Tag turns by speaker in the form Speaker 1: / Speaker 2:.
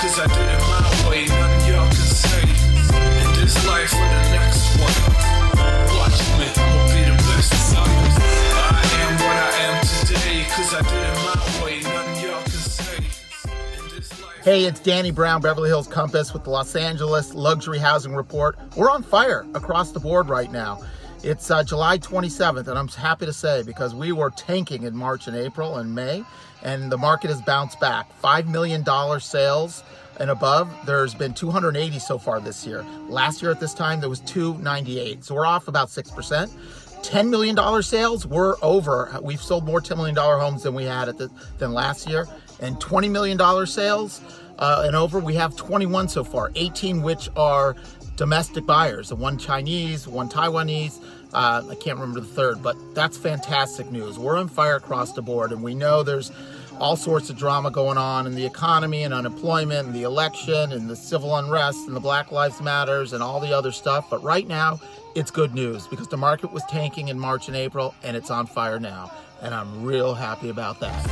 Speaker 1: cause I did it my way. Nothing y'all can say. In this life or the next one. Watch me, I'ma be the best of I am what I am today, cause I did it my way. Nothing y'all can say.
Speaker 2: Hey, it's Danny Brown, Beverly Hills Compass with the Los Angeles Luxury Housing Report. We're on fire across the board right now. It's uh, July 27th, and I'm happy to say because we were tanking in March and April and May, and the market has bounced back. $5 million sales and above. There's been 280 so far this year. Last year at this time, there was 298. So we're off about 6%. $10 million sales, we're over. We've sold more $10 million homes than we had at the, than last year. And $20 million sales uh, and over, we have 21 so far, 18 which are domestic buyers, one Chinese, one Taiwanese. Uh, I can't remember the third, but that's fantastic news. We're on fire across the board, and we know there's all sorts of drama going on in the economy and unemployment and the election and the civil unrest and the Black Lives Matters and all the other stuff. But right now, it's good news because the market was tanking in March and April, and it's on fire now. And I'm real happy about that.